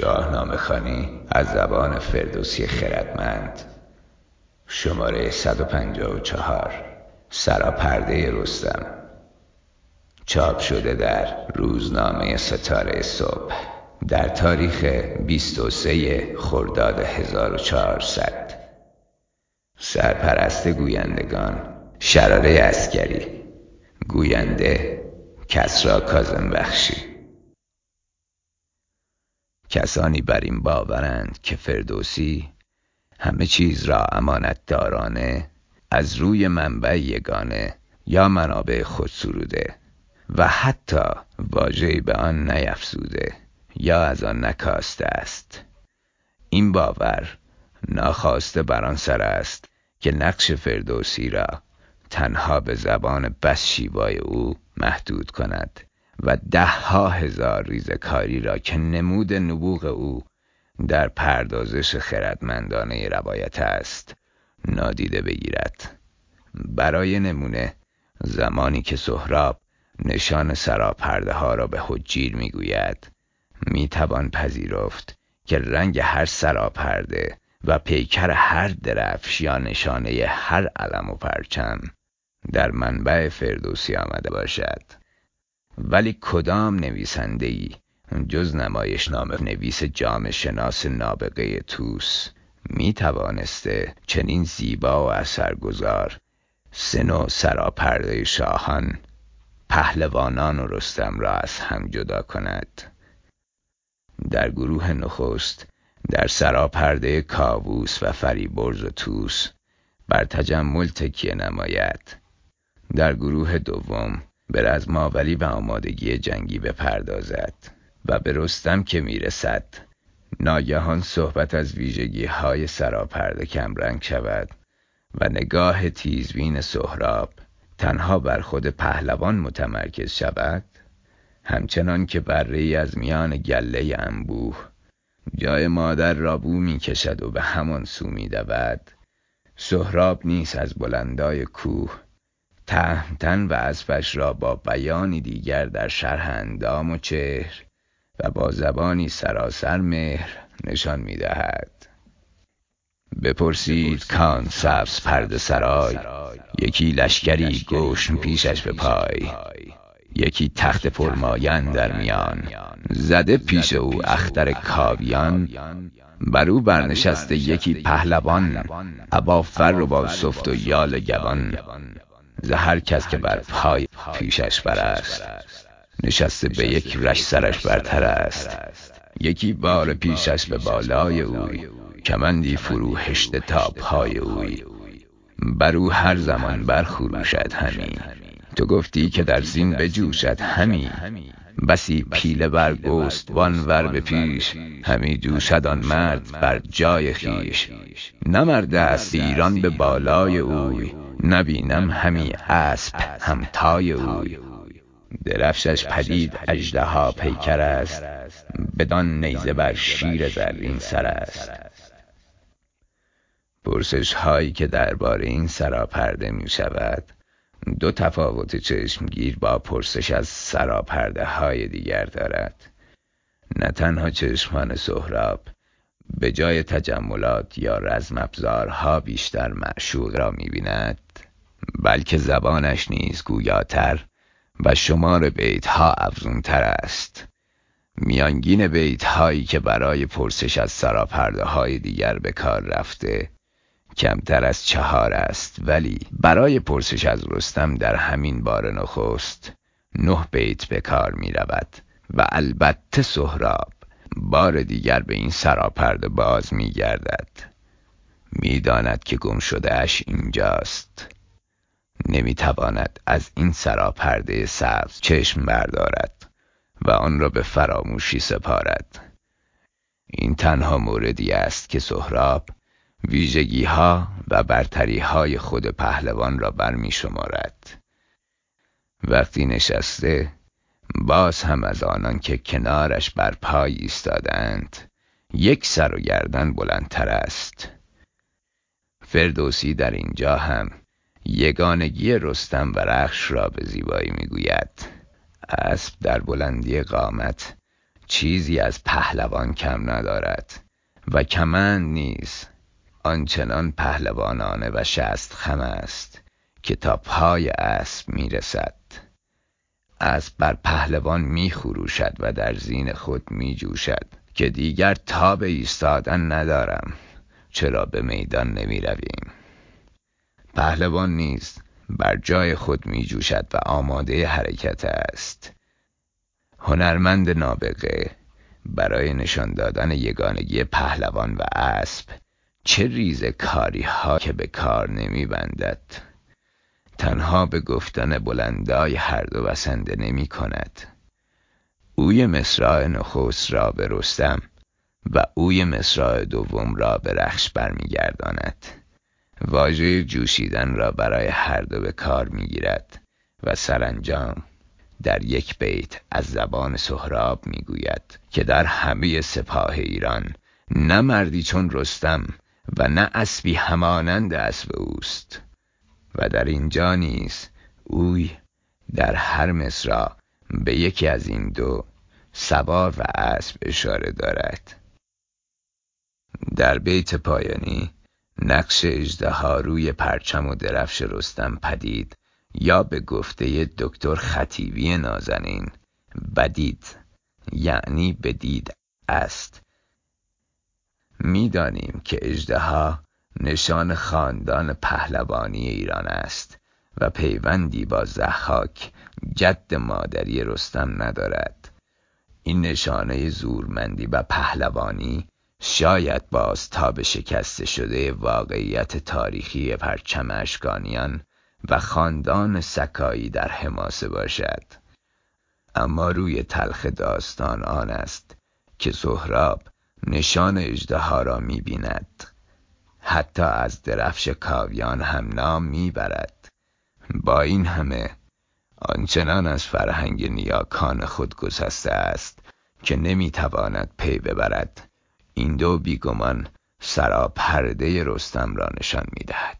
شاهنامه خانی از زبان فردوسی خردمند. شماره 154 سراپرده رستم. چاپ شده در روزنامه ستاره صبح. در تاریخ 23 خرداد 1400 سرپرست گویندگان شراره اسکری گوینده کسرا کازم بخشی کسانی بر این باورند که فردوسی همه چیز را امانت دارانه از روی منبع یگانه یا منابع خود سروده و حتی واژه‌ای به آن نیفزوده یا از آن نکاسته است. این باور ناخواسته بر آن سر است که نقش فردوسی را تنها به زبان بس شیوای او محدود کند. و ده ها هزار ریزکاری را که نمود نبوغ او در پردازش خردمندانه روایت است نادیده بگیرد. برای نمونه زمانی که سهراب نشان سراپرده ها را به حجیر می‌گوید می‌توان پذیرفت که رنگ هر سراپرده و پیکر هر درفش یا نشانه هر علم و پرچم در منبع فردوسی آمده باشد. ولی کدام نویسنده ای جز نمایش نام نویس جام شناس نابغه توس می توانسته چنین زیبا و اثرگذار سن و سراپرده شاهان پهلوانان و رستم را از هم جدا کند. در گروه نخست در سراپرده کاووس و فریبرز و توس بر تجمل تکیه نماید. در گروه دوم به رزماوری و آمادگی جنگی بپردازد و به رستم که می‌رسد. ناگهان صحبت از ویژگی های سراپرده کمرنگ شود و نگاه تیزبین سهراب تنها بر خود پهلوان متمرکز شود همچنان که بره از میان گله انبوه جای مادر را بو می کشد و به همان سو می دود سهراب نیست از بلندای کوه تهمتن و اسبش را با بیانی دیگر در شرح اندام و چهر و با زبانی سراسر مهر نشان می دهد بپرسید. کان سبز پرده سرای یکی لشکری گشن پیشش به پای یکی تخت پرمایه در میان. زده پیش او اختر کاویان. بر او برنشسته یکی پهلوان. ابا فر و با سفت و یال گوان. ز هر کس که بر پای پیشش بر است نشسته به یک رش سرش برتر است. یکی بار پیشش به بالای اوی کمندی فرو هشته تا پای اوی. بر او هر زمان برخروشد همی. تو گفتی که در زین بجوشد همی. بسی پیله بر گستوان ور به پیش همی جوشد آن مرد بر جای خویش نه مرد است ایران به بالای اوی. نبینم همی اسپ همتای اوی. درفشش پدید اژدها پیکر است. بدان نیزه بر شیر زرین سر است. پرسش هایی که درباره این سراپرده می شود دو تفاوت چشمگیر با پرسش از سراپرده های دیگر دارد. نه تنها چشمان سهراب به جای تجملات یا رزم ابزارها بیشتر معشوق را می بیند بلکه زبانش نیز گویاتر و شمار بیتها افزونتر است. میانگین بیت هایی که برای پرسش از سراپرده های دیگر به کار رفته کمتر از چهار است ولی برای پرسش از رستم در همین بار نخست نه بیت به کار می رود و البته سهراب بار دیگر به این سراپرده باز می گردد می داند که گم شده اش اینجاست. نمی تواند از این سراپرده سبز چشم بردارد و آن را به فراموشی سپارد. این تنها موردی است که سهراب ویژگی ها و برتری های خود پهلوان را برمی شمارد. وقتی نشسته باز هم از آنان که کنارش بر پای ایستادند یک سر و گردن بلندتر است. فردوسی در اینجا هم یگانگی رستم و رخش را به زیبایی می‌گوید اسب در بلندی قامت چیزی از پهلوان کم ندارد و کمند نیز. آنچنان پهلوانانه و شست خم است که تا پای اسب می‌رسد. اسب بر پهلوان می خروشد و در زین خود می جوشد که دیگر تاب ایستادن ندارم چرا به میدان نمی رویم پهلوان نیز بر جای خود می جوشد و آماده حرکت است. هنرمند نابغه برای نشان دادن یگانگی پهلوان و اسب چه ریز کاری ها که به کار نمی بندد تنها به گفتن بلندای هر دو بسنده نمی کند اوی مصرع نخست را به رستم و اوی مصرع دوم را به رخش برمیگرداند. واژه جوشیدن را برای هر دو به کار می‌گیرد و سرانجام در یک بیت از زبان سهراب می‌گوید که در همه سپاه ایران نه مردی چون رستم و نه اسبی همانند اسب اوست. و در اینجا نیز اوی در هر مصرع به یکی از این دو سوار و اسب اشاره دارد. در بیت پایانی نقش اژدها روی پرچم و درفش رستم پدید یا به گفته دکتر خطیبی نازنین بدید یعنی بدید است. می‌دانیم که اژدها نشان خاندان پهلوانی ایران است و پیوندی با زحاک جد مادری رستم ندارد. این نشانه زورمندی و پهلوانی شاید باز تا به شکسته شده واقعیت تاریخی پرچم اشکانیان و خاندان سکایی در حماسه باشد. اما روی تلخ داستان آن است که سهراب نشان اژدها را می‌بیند. حتی از درفش کاویان هم نام می‌برد. با این همه آنچنان از فرهنگ نیاکان خود گسسته است که نمی‌تواند پی ببرد. این دو بیگمان سراپرده رستم را نشان می‌دهد.